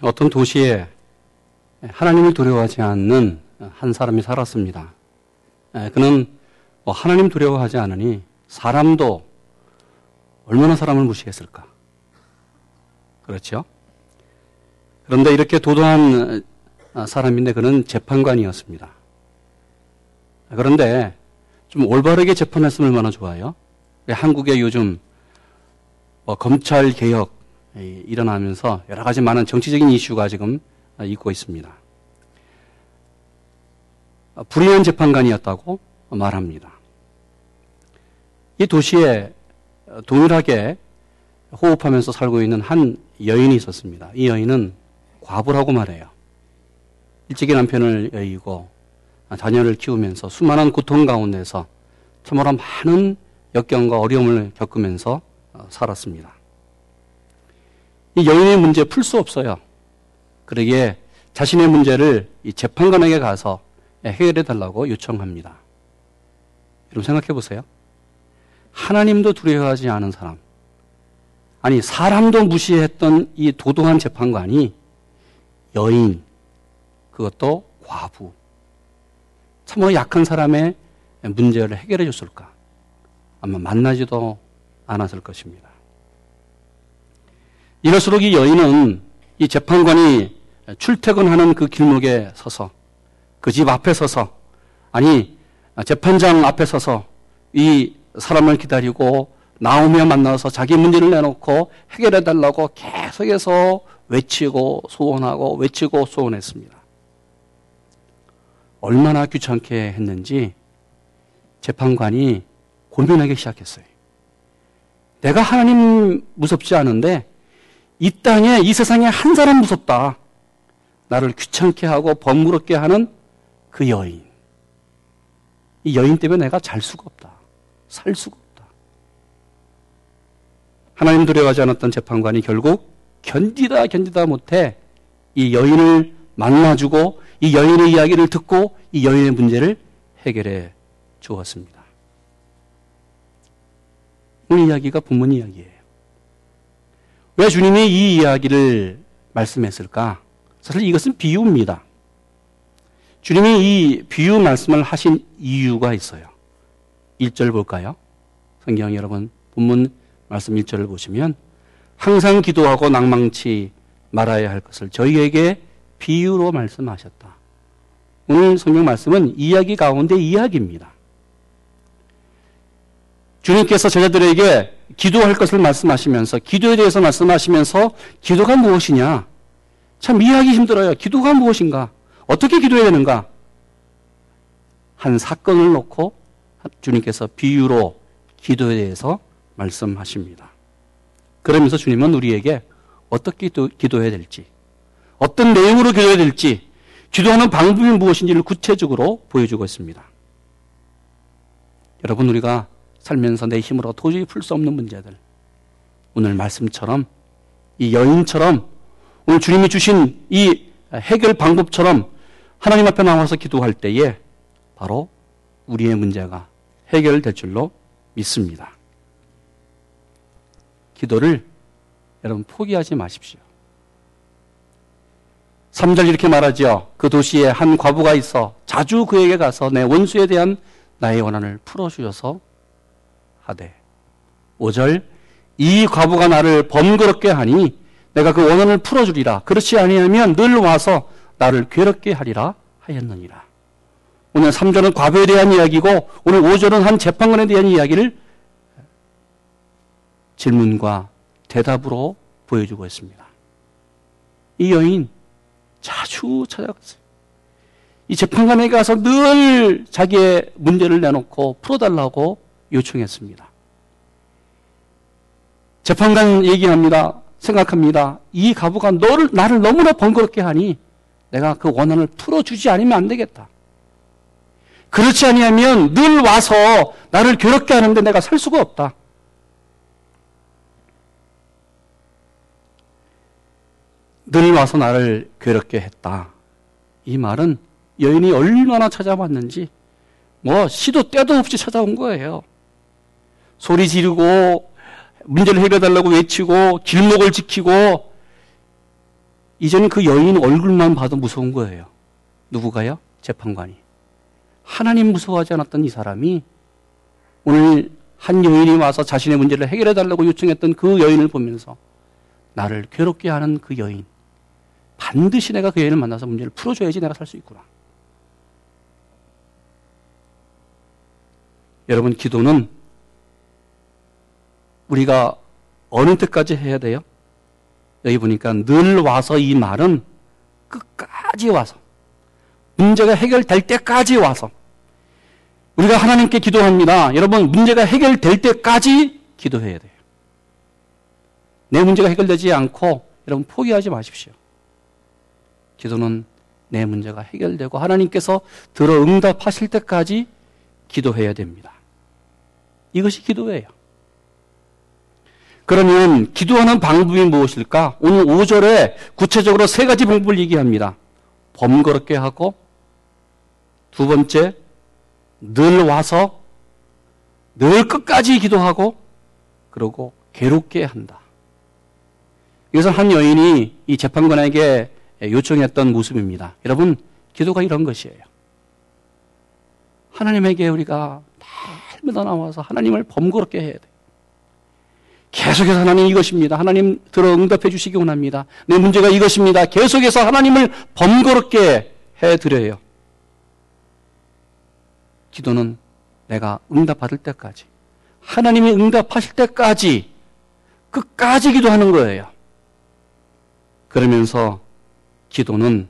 어떤 도시에 하나님을 두려워하지 않는 한 사람이 살았습니다. 그는 뭐 하나님 두려워하지 않으니 사람도 얼마나 사람을 무시했을까? 그렇죠? 그런데 이렇게 도도한 사람인데 그는 재판관이었습니다. 그런데 좀 올바르게 재판했으면 얼마나 좋아요? 한국에 요즘 뭐 검찰 개혁 일어나면서 여러 가지 많은 정치적인 이슈가 지금 있고 있습니다. 불의한 재판관이었다고 말합니다. 이 도시에 동일하게 호흡하면서 살고 있는 한 여인이 있었습니다. 이 여인은 과부라고 말해요. 일찍이 남편을 여의고 자녀를 키우면서 수많은 고통 가운데서 참으로 많은 역경과 어려움을 겪으면서 살았습니다. 이 여인의 문제 풀 수 없어요. 그러기에 자신의 문제를 이 재판관에게 가서 해결해 달라고 요청합니다. 여러분 생각해 보세요. 하나님도 두려워하지 않은 사람, 아니 사람도 무시했던 이 도도한 재판관이 여인, 그것도 과부, 참으로 약한 사람의 문제를 해결해 줬을까? 아마 만나지도 않았을 것입니다. 이럴수록 이 여인은 이 재판관이 출퇴근하는 그 길목에 서서 그 집 앞에 서서 아니 재판장 앞에 서서 이 사람을 기다리고 나오며 만나서 자기 문제를 내놓고 해결해 달라고 계속해서 외치고 소원하고 외치고 소원했습니다. 얼마나 귀찮게 했는지 재판관이 고민하기 시작했어요. 내가 하나님 무섭지 않은데 이 땅에 이 세상에 한 사람 무섭다. 나를 귀찮게 하고 번무럽게 하는 그 여인. 이 여인 때문에 내가 잘 수가 없다. 살 수가 없다. 하나님 두려워하지 않았던 재판관이 결국 견디다 견디다 못해 이 여인을 만나주고 이 여인의 이야기를 듣고 이 여인의 문제를 해결해 주었습니다. 오늘 이야기가 본문 이야기예요. 왜 주님이 이 이야기를 말씀했을까? 사실 이것은 비유입니다. 주님이 이 비유 말씀을 하신 이유가 있어요. 1절 볼까요? 성경 여러분 본문 말씀 1절을 보시면 항상 기도하고 낭망치 말아야 할 것을 저희에게 비유로 말씀하셨다. 오늘 성경 말씀은 이야기 가운데 이야기입니다. 주님께서 제자들에게 기도할 것을 말씀하시면서 기도에 대해서 말씀하시면서 기도가 무엇이냐? 참 이해하기 힘들어요. 기도가 무엇인가? 어떻게 기도해야 되는가? 한 사건을 놓고 주님께서 비유로 기도에 대해서 말씀하십니다. 그러면서 주님은 우리에게 어떻게 기도 해야 될지, 어떤 내용으로 기도해야 될지, 기도하는 방법이 무엇인지를 구체적으로 보여주고 있습니다. 여러분, 우리가 살면서 내 힘으로 도저히 풀 수 없는 문제들. 오늘 말씀처럼 이 여인처럼 오늘 주님이 주신 이 해결 방법처럼 하나님 앞에 나와서 기도할 때에 바로 우리의 문제가 해결될 줄로 믿습니다. 기도를 여러분 포기하지 마십시오. 3절 이렇게 말하죠. 그 도시에 한 과부가 있어 자주 그에게 가서 내 원수에 대한 나의 원한을 풀어주셔서 하되 5절 이 과부가 나를 번거롭게 하니 내가 그 원한을 풀어주리라 그렇지 아니하면 늘 와서 나를 괴롭게 하리라 하였느니라 오늘 3절은 과부에 대한 이야기고 오늘 5절은 한 재판관에 대한 이야기를 질문과 대답으로 보여주고 있습니다. 이 여인 자주 찾아갔어요. 이 재판관에게 가서 늘 자기의 문제를 내놓고 풀어달라고 요청했습니다. 재판관 얘기합니다. 생각합니다. 이 가부가 너를, 나를 너무나 번거롭게 하니 내가 그 원한을 풀어주지 않으면 안 되겠다. 그렇지 아니하면 늘 와서 나를 괴롭게 하는데 내가 살 수가 없다. 늘 와서 나를 괴롭게 했다. 이 말은 여인이 얼마나 찾아봤는지 뭐 시도 때도 없이 찾아온 거예요. 소리 지르고 문제를 해결해달라고 외치고 길목을 지키고 이제는 그 여인 얼굴만 봐도 무서운 거예요. 누구가요? 재판관이. 하나님 무서워하지 않았던 이 사람이 오늘 한 여인이 와서 자신의 문제를 해결해 달라고 요청했던 그 여인을 보면서 나를 괴롭게 하는 그 여인. 반드시 내가 그 여인을 만나서 문제를 풀어줘야지 내가 살 수 있구나. 여러분, 기도는 우리가 어느 때까지 해야 돼요? 여기 보니까 늘 와서 이 말은 끝까지 와서 문제가 해결될 때까지 와서 우리가 하나님께 기도합니다. 여러분 문제가 해결될 때까지 기도해야 돼요. 내 문제가 해결되지 않고 여러분 포기하지 마십시오. 기도는 내 문제가 해결되고 하나님께서 들어 응답하실 때까지 기도해야 됩니다. 이것이 기도예요. 그러면 기도하는 방법이 무엇일까? 오늘 5절에 구체적으로 세 가지 방법을 얘기합니다. 범거롭게 하고 두 번째 늘 와서 늘 끝까지 기도하고 그러고 괴롭게 한다. 이것은 한 여인이 이 재판관에게 요청했던 모습입니다. 여러분, 기도가 이런 것이에요. 하나님에게 우리가 날마다 나와서 하나님을 범거롭게 해야 돼. 계속해서 하나님 이것입니다. 하나님 들어 응답해 주시기 원합니다. 내 문제가 이것입니다. 계속해서 하나님을 번거롭게 해 드려요. 기도는 내가 응답받을 때까지 하나님이 응답하실 때까지 끝까지 기도하는 거예요. 그러면서 기도는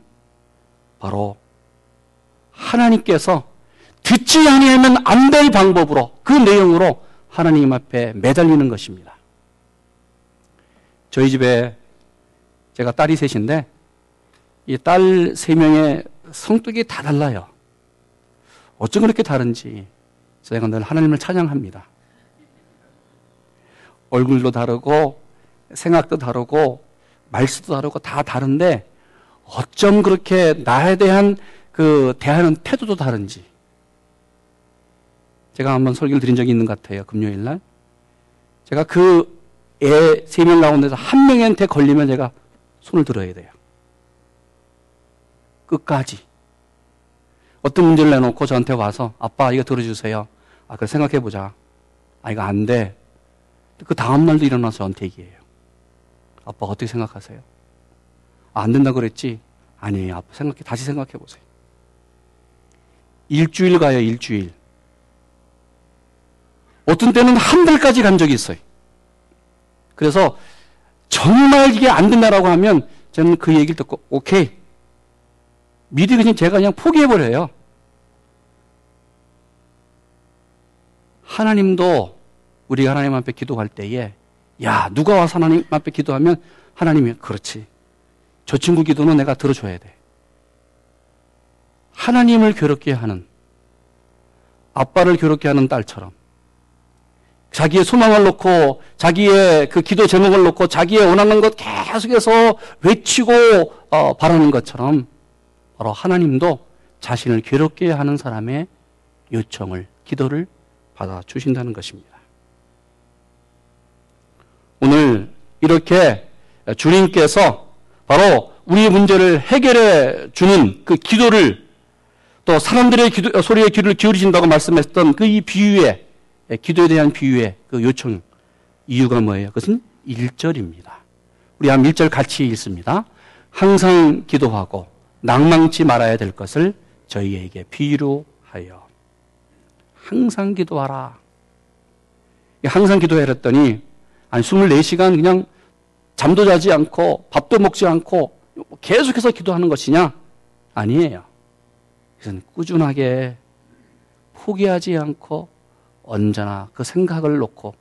바로 하나님께서 듣지 아니하면 안 될 방법으로 그 내용으로 하나님 앞에 매달리는 것입니다. 저희 집에 제가 딸이 셋인데 이 딸 세 명의 성격이 다 달라요. 어쩜 그렇게 다른지 제가 늘 하나님을 찬양합니다. 얼굴도 다르고 생각도 다르고 말수도 다르고 다 다른데 어쩜 그렇게 나에 대한 그 대하는 태도도 다른지 제가 한번 설교를 드린 적이 있는 것 같아요. 금요일 날. 제가 그 애 세 명 가운데서 한 명한테 걸리면 제가 손을 들어야 돼요. 끝까지. 어떤 문제를 내놓고 저한테 와서 아빠 이거 들어주세요. 아, 그래 생각해보자. 아, 이거 안 돼. 그 다음날도 일어나서 저한테 얘기해요. 아빠 어떻게 생각하세요? 아, 안 된다 그랬지? 아니에요. 아빠 생각해, 다시 생각해보세요. 일주일 가요, 일주일. 어떤 때는 한 달까지 간 적이 있어요. 그래서 정말 이게 안 된다라고 하면 저는 그 얘기를 듣고 오케이. 미리 그냥 제가 그냥 포기해 버려요. 하나님도 우리가 하나님 앞에 기도할 때에 야 누가 와서 하나님 앞에 기도하면 하나님이 그렇지. 저 친구 기도는 내가 들어줘야 돼. 하나님을 괴롭게 하는 아빠를 괴롭게 하는 딸처럼 자기의 소망을 놓고 자기의 그 기도 제목을 놓고 자기의 원하는 것 계속해서 외치고 어, 바라는 것처럼 바로 하나님도 자신을 괴롭게 하는 사람의 요청을 기도를 받아 주신다는 것입니다. 오늘 이렇게 주님께서 바로 우리 문제를 해결해 주는 그 기도를 또 사람들의 기도, 소리에 귀를 기울이신다고 말씀했던 그 이 비유에 예, 기도에 대한 비유의 그 요청 이유가 뭐예요? 그것은 1절입니다. 우리 한 1절 같이 읽습니다. 항상 기도하고 낭망치 말아야 될 것을 저희에게 비유로 하여 항상 기도하라. 항상 기도해야 했더니 한 24시간 그냥 잠도 자지 않고 밥도 먹지 않고 계속해서 기도하는 것이냐? 아니에요. 그것은 꾸준하게 포기하지 않고 언제나 그 생각을 놓고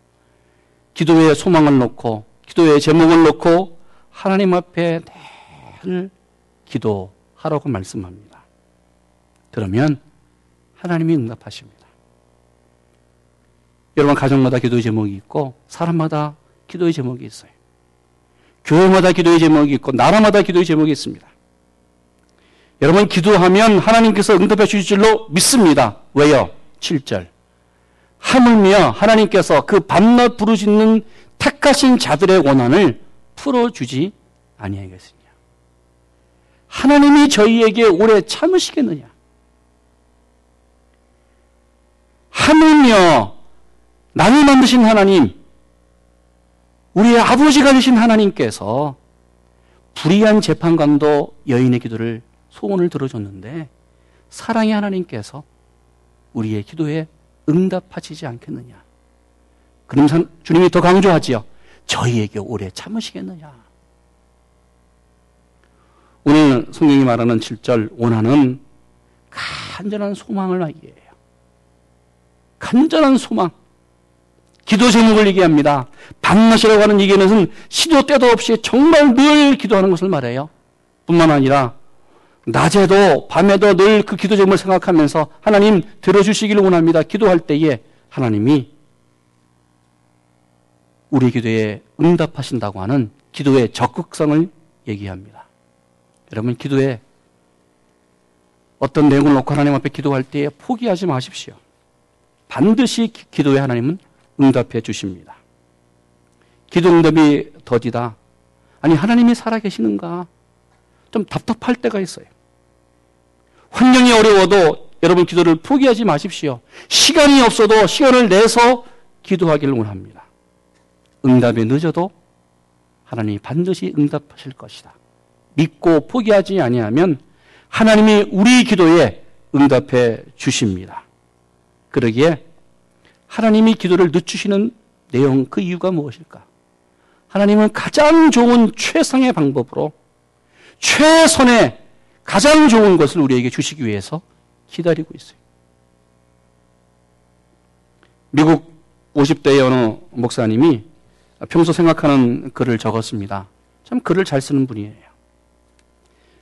기도의 소망을 놓고 기도의 제목을 놓고 하나님 앞에 늘 기도하라고 말씀합니다. 그러면 하나님이 응답하십니다. 여러분 가정마다 기도의 제목이 있고 사람마다 기도의 제목이 있어요. 교회마다 기도의 제목이 있고 나라마다 기도의 제목이 있습니다. 여러분 기도하면 하나님께서 응답해 주실 줄로 믿습니다. 왜요? 7절. 하물며 하나님께서 그 밤낮 부르짖는 택하신 자들의 원한을 풀어주지 아니하겠느냐. 하나님이 저희에게 오래 참으시겠느냐? 하물며 나를 만드신 하나님, 우리의 아버지가 되신 하나님께서 불의한 재판관도 여인의 기도를 소원을 들어줬는데 사랑의 하나님께서 우리의 기도에 응답하시지 않겠느냐. 그럼 주님이 더 강조하지요. 저희에게 오래 참으시겠느냐. 오늘 성경이 말하는 7절 원하는 간절한 소망을 얘기해요. 간절한 소망. 기도 제목을 얘기합니다. 밤낮이라고 하는 얘기는 시도 때도 없이 정말 늘 기도하는 것을 말해요. 뿐만 아니라 낮에도 밤에도 늘 그 기도 제목을 생각하면서 하나님 들어주시기를 원합니다. 기도할 때에 하나님이 우리 기도에 응답하신다고 하는 기도의 적극성을 얘기합니다. 여러분 기도에 어떤 내용을 놓고 하나님 앞에 기도할 때에 포기하지 마십시오. 반드시 기도에 하나님은 응답해 주십니다. 기도 응답이 더디다. 아니, 하나님이 살아계시는가? 좀 답답할 때가 있어요. 환경이 어려워도 여러분 기도를 포기하지 마십시오. 시간이 없어도 시간을 내서 기도하기를 원합니다. 응답이 늦어도 하나님이 반드시 응답하실 것이다. 믿고 포기하지 아니하면 하나님이 우리 기도에 응답해 주십니다. 그러기에 하나님이 기도를 늦추시는 내용 그 이유가 무엇일까? 하나님은 가장 좋은 최상의 방법으로 최선의 가장 좋은 것을 우리에게 주시기 위해서 기다리고 있어요. 미국 50대의 어느 목사님이 평소 생각하는 글을 적었습니다. 참 글을 잘 쓰는 분이에요.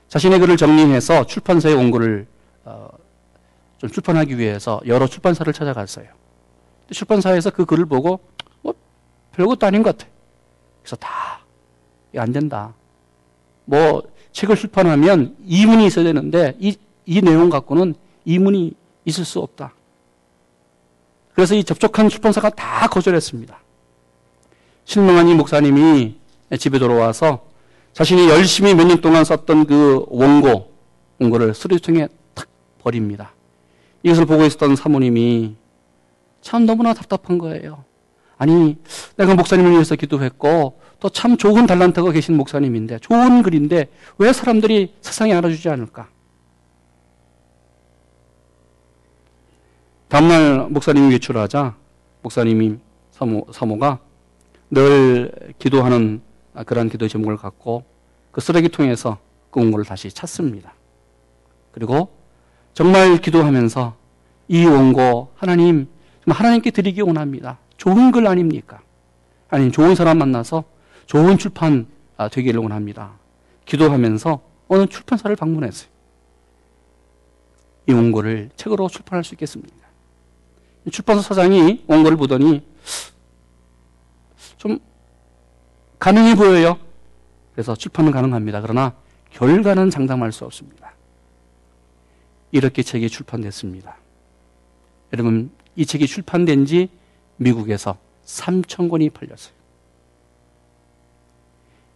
자신의 글을 정리해서 출판사에 온 글을 어, 좀 출판하기 위해서 여러 출판사를 찾아갔어요. 출판사에서 그 글을 보고 뭐 별것도 아닌 것 같아. 그래서 다 안 된다. 뭐 책을 출판하면 이문이 있어야 되는데 이, 이 내용 갖고는 이문이 있을 수 없다. 그래서 이 접촉한 출판사가 다 거절했습니다. 실망한 이 목사님이 집에 돌아와서 자신이 열심히 몇 년 동안 썼던 그 원고, 원고를 쓰레기통에 탁 버립니다. 이것을 보고 있었던 사모님이 참 너무나 답답한 거예요. 아니, 내가 목사님을 위해서 기도했고, 또 참 좋은 달란트가 계신 목사님인데, 좋은 글인데, 왜 사람들이 세상에 알아주지 않을까? 다음날 목사님이 외출하자, 목사님이 사모, 사모가 늘 기도하는 그러한 기도 제목을 갖고 그 쓰레기통에서 그 원고를 다시 찾습니다. 그리고 정말 기도하면서 이 원고 하나님 하나님께 드리기 원합니다. 좋은 글 아닙니까? 아니 좋은 사람 만나서 좋은 출판 아, 되기를 원합니다. 기도하면서 어느 출판사를 방문했어요. 이 원고를 책으로 출판할 수 있겠습니다. 출판사 사장이 원고를 보더니 좀 가능해 보여요. 그래서 출판은 가능합니다. 그러나 결과는 장담할 수 없습니다. 이렇게 책이 출판됐습니다. 여러분 이 책이 출판된 지 미국에서 3천 권이 팔렸어요.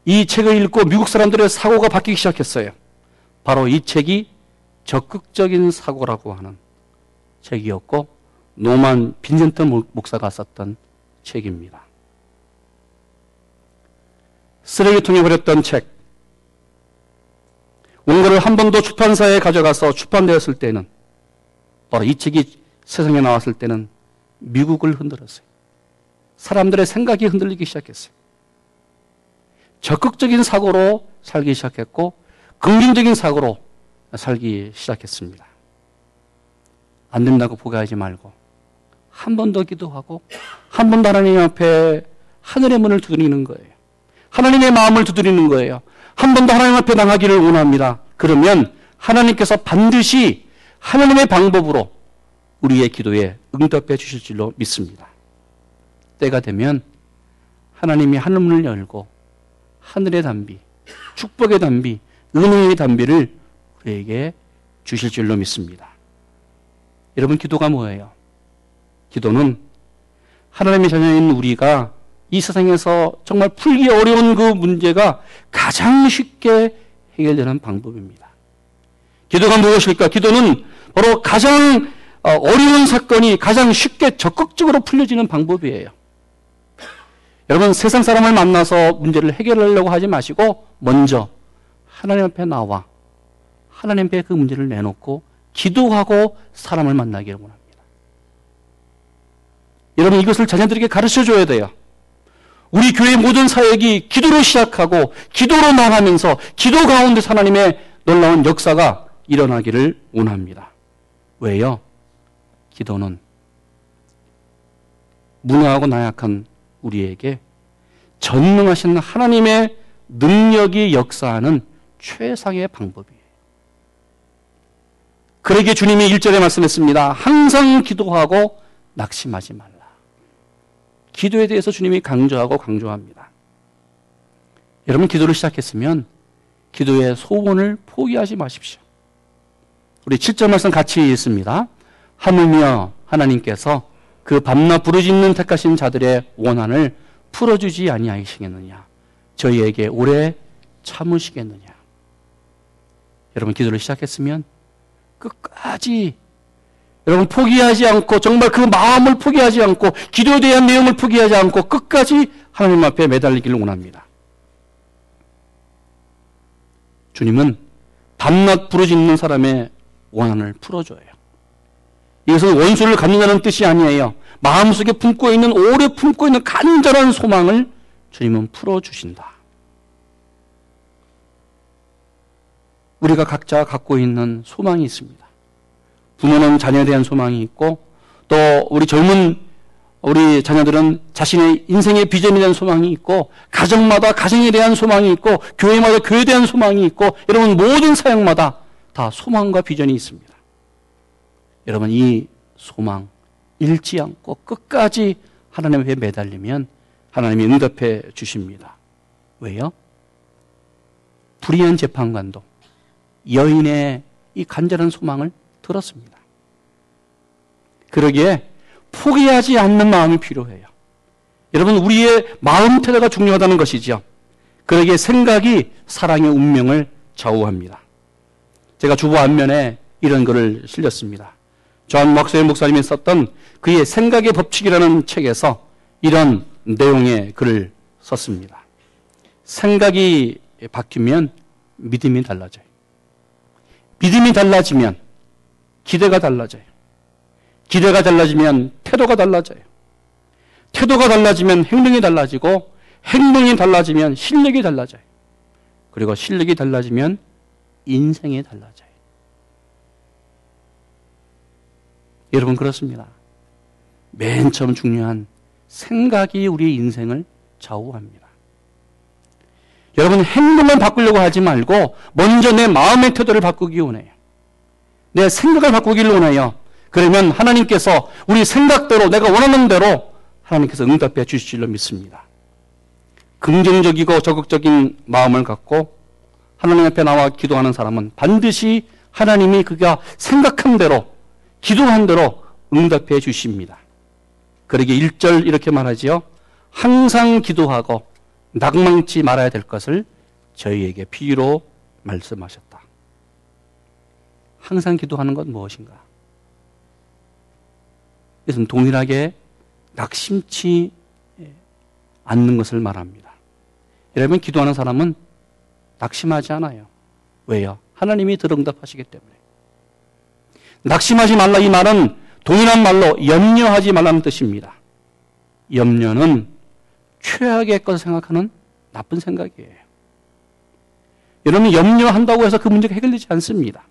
이 책을 읽고 미국 사람들의 사고가 바뀌기 시작했어요. 바로 이 책이 적극적인 사고라고 하는 책이었고 노만 빈센트 목사가 썼던 책입니다. 쓰레기통에 버렸던 책. 원고를 한 번도 출판사에 가져가서 출판되었을 때는 바로 이 책이 세상에 나왔을 때는 미국을 흔들었어요. 사람들의 생각이 흔들리기 시작했어요. 적극적인 사고로 살기 시작했고, 긍정적인 사고로 살기 시작했습니다. 안 된다고 포기하지 말고, 한 번 더 기도하고, 한 번 더 하나님 앞에 하늘의 문을 두드리는 거예요. 하나님의 마음을 두드리는 거예요. 한 번 더 하나님 앞에 나가기를 원합니다. 그러면 하나님께서 반드시 하나님의 방법으로 우리의 기도에 응답해 주실 줄로 믿습니다. 때가 되면 하나님이 하늘문을 열고 하늘의 담비, 축복의 담비, 은혜의 담비를 우리에게 주실 줄로 믿습니다. 여러분 기도가 뭐예요? 기도는 하나님의 자녀인 우리가 이 세상에서 정말 풀기 어려운 그 문제가 가장 쉽게 해결되는 방법입니다. 기도가 무엇일까? 기도는 바로 가장 어, 어려운 사건이 가장 쉽게 적극적으로 풀려지는 방법이에요. 여러분 세상 사람을 만나서 문제를 해결하려고 하지 마시고 먼저 하나님 앞에 나와 하나님 앞에 그 문제를 내놓고 기도하고 사람을 만나기를 원합니다. 여러분 이것을 자녀들에게 가르쳐 줘야 돼요. 우리 교회 모든 사역이 기도로 시작하고 기도로 나가면서 기도 가운데 하나님의 놀라운 역사가 일어나기를 원합니다. 왜요? 기도는 무능하고 나약한 우리에게 전능하신 하나님의 능력이 역사하는 최상의 방법이에요. 그러기에 주님이 1절에 말씀했습니다. 항상 기도하고 낙심하지 말라. 기도에 대해서 주님이 강조하고 강조합니다. 여러분 기도를 시작했으면 기도의 소원을 포기하지 마십시오. 우리 7절 말씀 같이 읽습니다. 하물며 하나님께서 그 밤낮 부르짖는 택하신 자들의 원한을 풀어주지 아니하시겠느냐. 저희에게 오래 참으시겠느냐. 여러분 기도를 시작했으면 끝까지 여러분 포기하지 않고 정말 그 마음을 포기하지 않고 기도에 대한 내용을 포기하지 않고 끝까지 하나님 앞에 매달리기를 원합니다. 주님은 밤낮 부르짖는 사람의 원한을 풀어줘요. 이것은 원수를 갚는다는 뜻이 아니에요. 마음속에 품고 있는 오래 품고 있는 간절한 소망을 주님은 풀어 주신다. 우리가 각자 갖고 있는 소망이 있습니다. 부모는 자녀에 대한 소망이 있고 또 우리 젊은 우리 자녀들은 자신의 인생의 비전에 대한 소망이 있고 가정마다 가정에 대한 소망이 있고 교회마다 교회에 대한 소망이 있고 여러분 모든 사역마다 다 소망과 비전이 있습니다. 여러분 이 소망 잃지 않고 끝까지 하나님 앞에 매달리면 하나님이 응답해 주십니다. 왜요? 불의한 재판관도 여인의 이 간절한 소망을 들었습니다. 그러기에 포기하지 않는 마음이 필요해요. 여러분, 우리의 마음 태도가 중요하다는 것이죠. 그러기에 생각이 사람의 운명을 좌우합니다. 제가 주보 앞면에 이런 글을 실렸습니다. 존 막스웰 목사님이 썼던 그의 생각의 법칙이라는 책에서 이런 내용의 글을 썼습니다. 생각이 바뀌면 믿음이 달라져요. 믿음이 달라지면 기대가 달라져요. 기대가 달라지면 태도가 달라져요. 태도가 달라지면 행동이 달라지고 행동이 달라지면 실력이 달라져요. 그리고 실력이 달라지면 인생이 달라져요. 여러분 그렇습니다. 맨 처음 중요한 생각이 우리의 인생을 좌우합니다. 여러분 행동을 바꾸려고 하지 말고 먼저 내 마음의 태도를 바꾸기 원해요. 내 생각을 바꾸기를 원해요. 그러면 하나님께서 우리 생각대로 내가 원하는 대로 하나님께서 응답해 주실 줄로 믿습니다. 긍정적이고 적극적인 마음을 갖고 하나님 앞에 나와 기도하는 사람은 반드시 하나님이 그가 생각한 대로 기도한 대로 응답해 주십니다. 그러게 1절 이렇게 말하지요. 항상 기도하고 낙망치 말아야 될 것을 저희에게 비유로 말씀하셨다. 항상 기도하는 건 무엇인가? 이것은 동일하게 낙심치 않는 것을 말합니다. 여러분, 기도하는 사람은 낙심하지 않아요. 왜요? 하나님이 들응답하시기 때문에. 낙심하지 말라 이 말은 동일한 말로 염려하지 말라는 뜻입니다. 염려는 최악의 것을 생각하는 나쁜 생각이에요. 여러분 염려한다고 해서 그 문제가 해결되지 않습니다.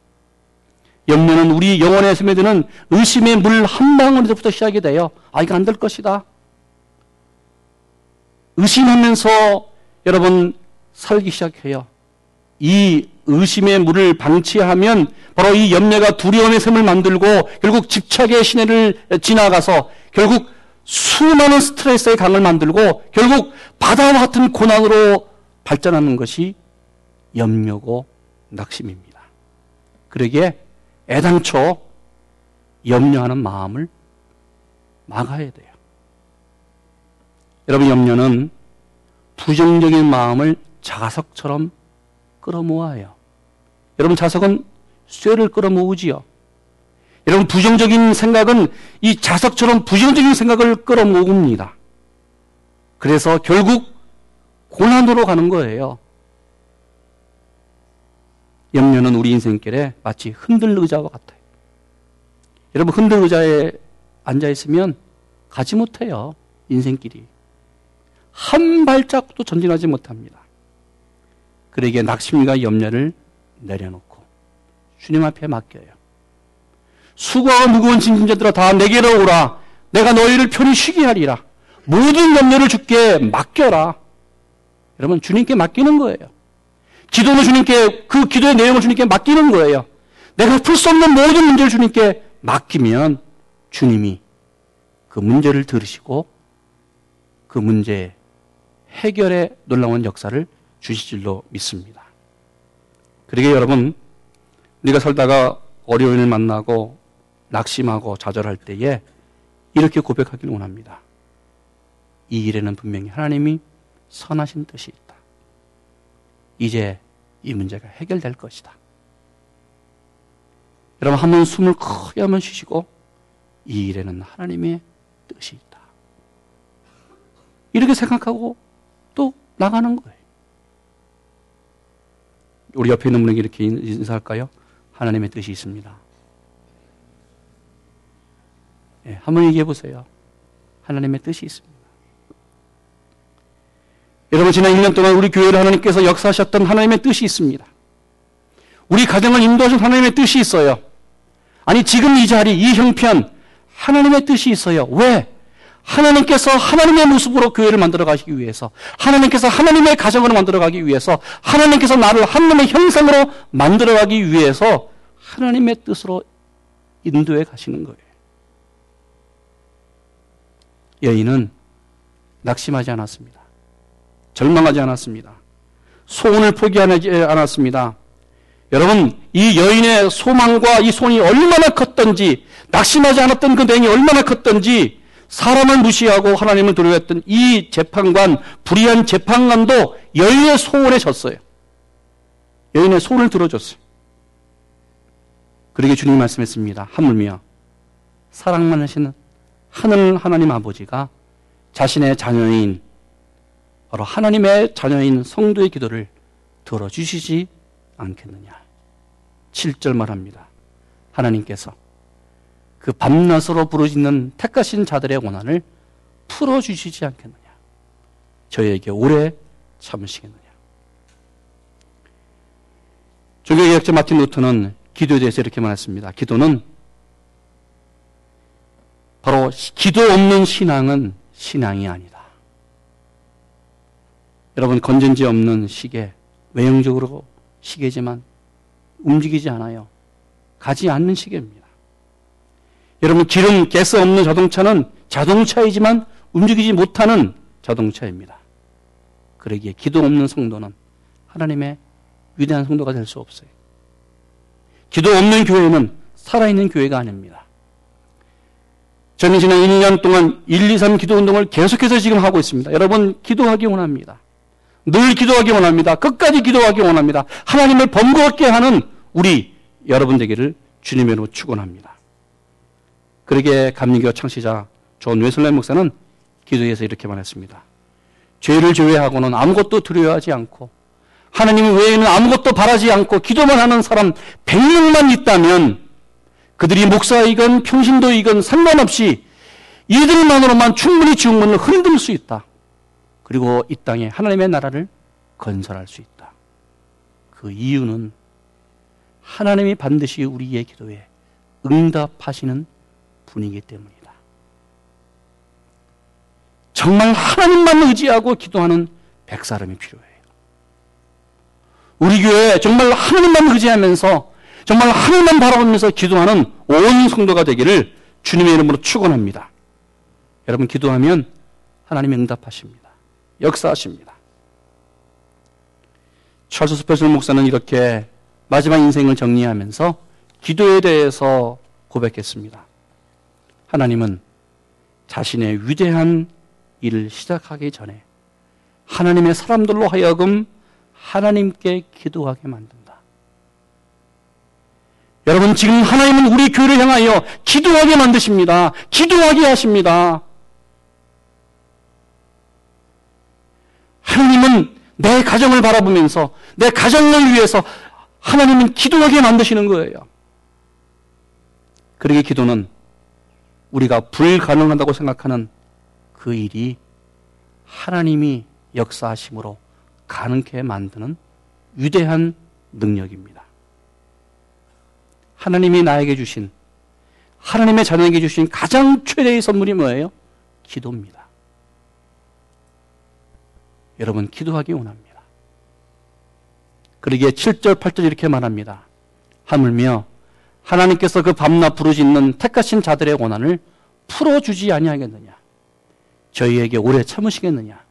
염려는 우리 영혼에 스며드는 의심의 물 한 방울에서부터 시작이 돼요. 아, 이거 안 될 것이다. 의심하면서 여러분 살기 시작해요. 이 의심의 물을 방치하면 바로 이 염려가 두려움의 샘을 만들고 결국 집착의 시내를 지나가서 결국 수많은 스트레스의 강을 만들고 결국 바다와 같은 고난으로 발전하는 것이 염려고 낙심입니다. 그러기에 애당초 염려하는 마음을 막아야 돼요. 여러분 염려는 부정적인 마음을 자석처럼 끌어모아요. 여러분 자석은 쇠를 끌어모으지요. 여러분 부정적인 생각은 이 자석처럼 부정적인 생각을 끌어모읍니다. 그래서 결국 고난으로 가는 거예요. 염려는 우리 인생길에 마치 흔들 의자와 같아요. 여러분 흔들 의자에 앉아 있으면 가지 못해요. 인생길이. 한 발짝도 전진하지 못합니다. 그러기에 낙심과 염려를 내려놓고 주님 앞에 맡겨요. 수고하고 무거운 짐진자들아 다 내게로 오라. 내가 너희를 편히 쉬게 하리라. 모든 염려를 주께 맡겨라. 여러분 주님께 맡기는 거예요. 기도는 주님께 그 기도의 내용을 주님께 맡기는 거예요. 내가 풀 수 없는 모든 문제를 주님께 맡기면 주님이 그 문제를 들으시고 그 문제 해결의 놀라운 역사를 주실 줄로 믿습니다. 그러게 여러분 우리가 살다가 어려움을 만나고 낙심하고 좌절할 때에 이렇게 고백하기를 원합니다. 이 일에는 분명히 하나님이 선하신 뜻이 있다. 이제 이 문제가 해결될 것이다. 여러분 한번 숨을 크게 한번 쉬시고 이 일에는 하나님의 뜻이 있다. 이렇게 생각하고 또 나가는 거예요. 우리 옆에 있는 분에게 이렇게 인사할까요? 하나님의 뜻이 있습니다. 네, 한번 얘기해 보세요. 하나님의 뜻이 있습니다. 여러분 지난 1년 동안 우리 교회를 하나님께서 역사하셨던 하나님의 뜻이 있습니다. 우리 가정을 인도하신 하나님의 뜻이 있어요. 아니 지금 이 자리, 이 형편 하나님의 뜻이 있어요. 왜? 하나님께서 하나님의 모습으로 교회를 만들어 가시기 위해서, 하나님께서 하나님의 가정을 만들어 가기 위해서, 하나님께서 나를 하나님의 형상으로 만들어 가기 위해서 하나님의 뜻으로 인도해 가시는 거예요. 여인은 낙심하지 않았습니다. 절망하지 않았습니다. 소원을 포기하지 않았습니다. 여러분, 이 여인의 소망과 이 손이 얼마나 컸던지, 낙심하지 않았던 그 냉이 얼마나 컸던지, 사람을 무시하고 하나님을 두려워했던 이 재판관, 불의한 재판관도 여인의 소원에 졌어요. 여인의 소원을 들어줬어요. 그러게 주님이 말씀했습니다. 하물며 사랑만 하시는 하늘 하나님 아버지가 자신의 자녀인 바로 하나님의 자녀인 성도의 기도를 들어주시지 않겠느냐. 7절 말합니다. 하나님께서 그 밤낮으로 부르짖는 택하신 자들의 원한을 풀어주시지 않겠느냐. 저에게 오래 참으시겠느냐. 종교개혁자 마틴 루터는 기도에 대해서 이렇게 말했습니다. 기도는 바로 기도 없는 신앙은 신앙이 아니다. 여러분 건전지 없는 시계 외형적으로 시계지만 움직이지 않아요. 가지 않는 시계입니다. 여러분 기름 가스 없는 자동차는 자동차이지만 움직이지 못하는 자동차입니다. 그러기에 기도 없는 성도는 하나님의 위대한 성도가 될 수 없어요. 기도 없는 교회는 살아있는 교회가 아닙니다. 저는 지난 1년 동안 1, 2, 3 기도 운동을 계속해서 지금 하고 있습니다. 여러분 기도하기 원합니다. 늘 기도하기 원합니다. 끝까지 기도하기 원합니다. 하나님을 번거롭게 하는 우리 여러분 되기를 주님으로 축원합니다. 그러게 감리교 창시자 존 웨슬레 목사는 기도에서 이렇게 말했습니다. 죄를 제외하고는 아무것도 두려워하지 않고 하나님 외에는 아무것도 바라지 않고 기도만 하는 사람 100명만 있다면 그들이 목사이건 평신도이건 상관없이 이들만으로만 충분히 지옥문을 흔들 수 있다. 그리고 이 땅에 하나님의 나라를 건설할 수 있다. 그 이유는 하나님이 반드시 우리의 기도에 응답하시는 분이기 때문이다. 정말 하나님만 의지하고 기도하는 백사람이 필요해요. 우리 교회 정말 하나님만 의지하면서 정말 하나님만 바라보면서 기도하는 온 성도가 되기를 주님의 이름으로 축원합니다. 여러분 기도하면 하나님이 응답하십니다. 역사하십니다. 찰스 스펄전 목사는 이렇게 마지막 인생을 정리하면서 기도에 대해서 고백했습니다. 하나님은 자신의 위대한 일을 시작하기 전에 하나님의 사람들로 하여금 하나님께 기도하게 만든다. 여러분 지금 하나님은 우리 교회를 향하여 기도하게 만드십니다. 기도하게 하십니다. 하나님은 내 가정을 바라보면서 내 가정을 위해서 하나님은 기도하게 만드시는 거예요. 그러기 기도는 우리가 불가능하다고 생각하는 그 일이 하나님이 역사하심으로 가능케 만드는 위대한 능력입니다. 하나님이 나에게 주신 하나님의 자녀에게 주신 가장 최대의 선물이 뭐예요? 기도입니다. 여러분 기도하기 원합니다. 그러기에 7절 8절 이렇게 말합니다. 하물며 하나님께서 그 밤낮 부르짖는 택하신 자들의 고난을 풀어주지 아니하겠느냐? 저희에게 오래 참으시겠느냐?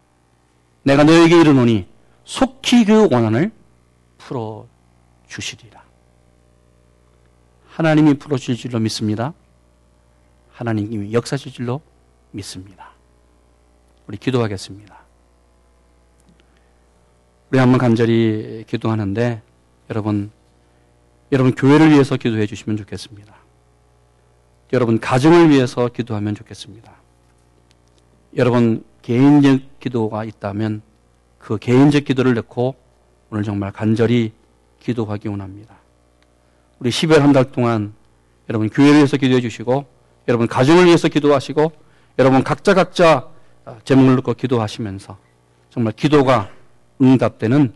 내가 너에게 이르노니 속히 그 고난을 풀어주시리라. 하나님이 풀어줄 줄로 믿습니다. 하나님이 역사실 줄로 믿습니다. 우리 기도하겠습니다. 우리 한번 간절히 기도하는데 여러분 여러분 교회를 위해서 기도해 주시면 좋겠습니다. 여러분 가정을 위해서 기도하면 좋겠습니다. 여러분 개인적 기도가 있다면 그 개인적 기도를 넣고 오늘 정말 간절히 기도하기 원합니다. 우리 10월 한 달 동안 여러분 교회를 위해서 기도해 주시고 여러분 가정을 위해서 기도하시고 여러분 각자 각자 제목을 넣고 기도하시면서 정말 기도가 응답되는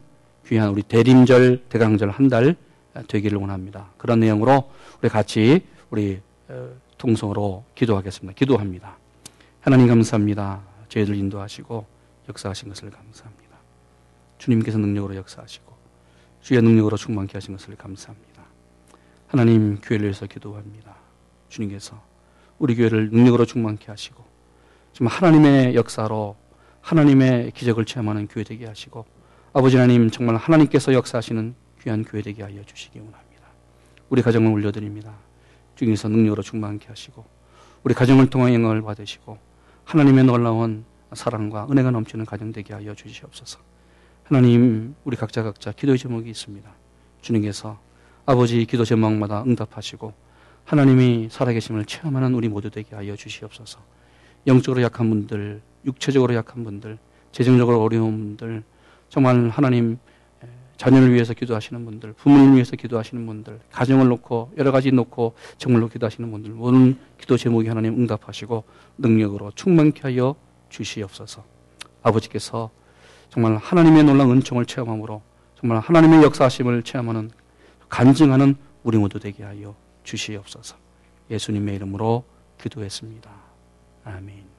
귀한 우리 대림절 대강절 한달 되기를 원합니다. 그런 내용으로 우리 같이 우리 어, 통성으로 기도하겠습니다. 기도합니다. 하나님 감사합니다. 저희들 인도하시고 역사하신 것을 감사합니다. 주님께서 능력으로 역사하시고 주의 능력으로 충만케 하신 것을 감사합니다. 하나님 교회를 위해서 기도합니다. 주님께서 우리 교회를 능력으로 충만케 하시고 정말 하나님의 역사로 하나님의 기적을 체험하는 교회 되게 하시고 아버지 하나님 정말 하나님께서 역사하시는 귀한 교회 되게 하여 주시기 원합니다. 우리 가정을 올려드립니다. 주님께서 능력으로 충만케 하시고 우리 가정을 통한 영광을 받으시고 하나님의 놀라운 사랑과 은혜가 넘치는 가정 되게 하여 주시옵소서. 하나님 우리 각자 각자 기도의 제목이 있습니다. 주님께서 아버지 기도 제목마다 응답하시고 하나님이 살아계심을 체험하는 우리 모두 되게 하여 주시옵소서. 영적으로 약한 분들, 육체적으로 약한 분들, 재정적으로 어려운 분들, 정말 하나님 자녀를 위해서 기도하시는 분들, 부모님을 위해서 기도하시는 분들, 가정을 놓고 여러 가지 놓고 정말로 기도하시는 분들 모든 기도 제목이 하나님 응답하시고 능력으로 충만케 하여 주시옵소서. 아버지께서 정말 하나님의 놀라운 은총을 체험함으로 정말 하나님의 역사하심을 체험하는 간증하는 우리 모두 되게 하여 주시옵소서. 예수님의 이름으로 기도했습니다. 아멘.